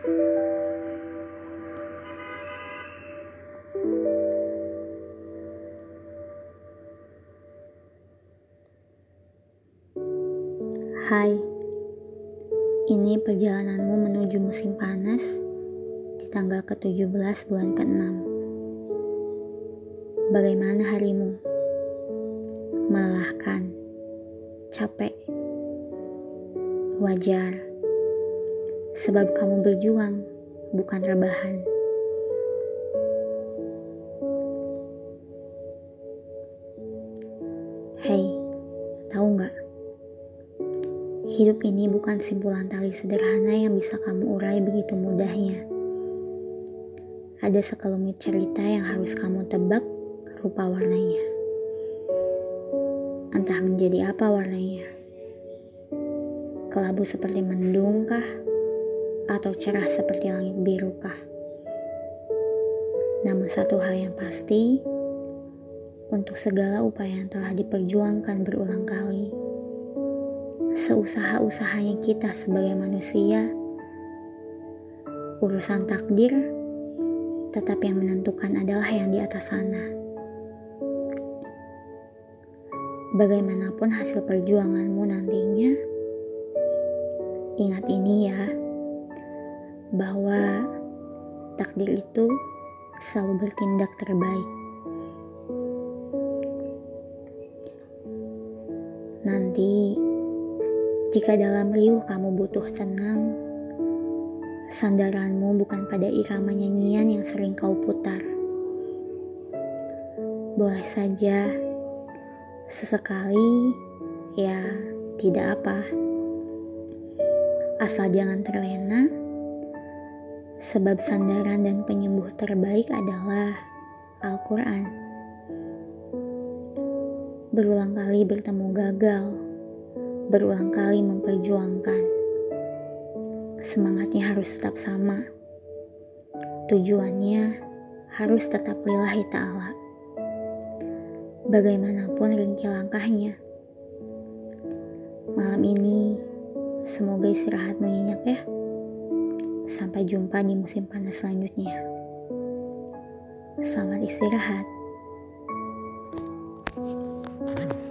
Hai, ini perjalananmu menuju musim panas di tanggal ke-17 bulan ke-6. Bagaimana harimu? Melelahkan, capek, wajar, sebab kamu berjuang, bukan rebahan. Hei, tahu nggak? Hidup ini bukan simpulan tali sederhana yang bisa kamu urai begitu mudahnya. Ada sekelumit cerita yang harus kamu tebak rupa warnanya. Entah menjadi apa warnanya. Kelabu seperti mendung kah? Atau cerah seperti langit biru kah? Namun satu hal yang pasti, untuk segala upaya yang telah diperjuangkan berulang kali, seusaha-usahanya kita sebagai manusia, urusan takdir tetap yang menentukan adalah yang di atas sana. Bagaimanapun hasil perjuanganmu nantinya, ingat ini ya, bahwa takdir itu selalu bertindak terbaik. Nanti jika dalam riuh kamu butuh tenang, sandaranmu bukan pada irama nyanyian yang sering kau putar. Boleh saja, sesekali ya tidak apa. Asal jangan terlena, sebab sandaran dan penyembuh terbaik adalah Al-Quran. Berulang kali bertemu gagal berulang kali memperjuangkan. Semangatnya harus tetap sama. Tujuannya harus tetap lillahi ta'ala. Bagaimanapun ringkih langkahnya. Malam ini semoga istirahatmu nyenyak ya. Sampai jumpa di musim panas selanjutnya. Selamat istirahat. thank you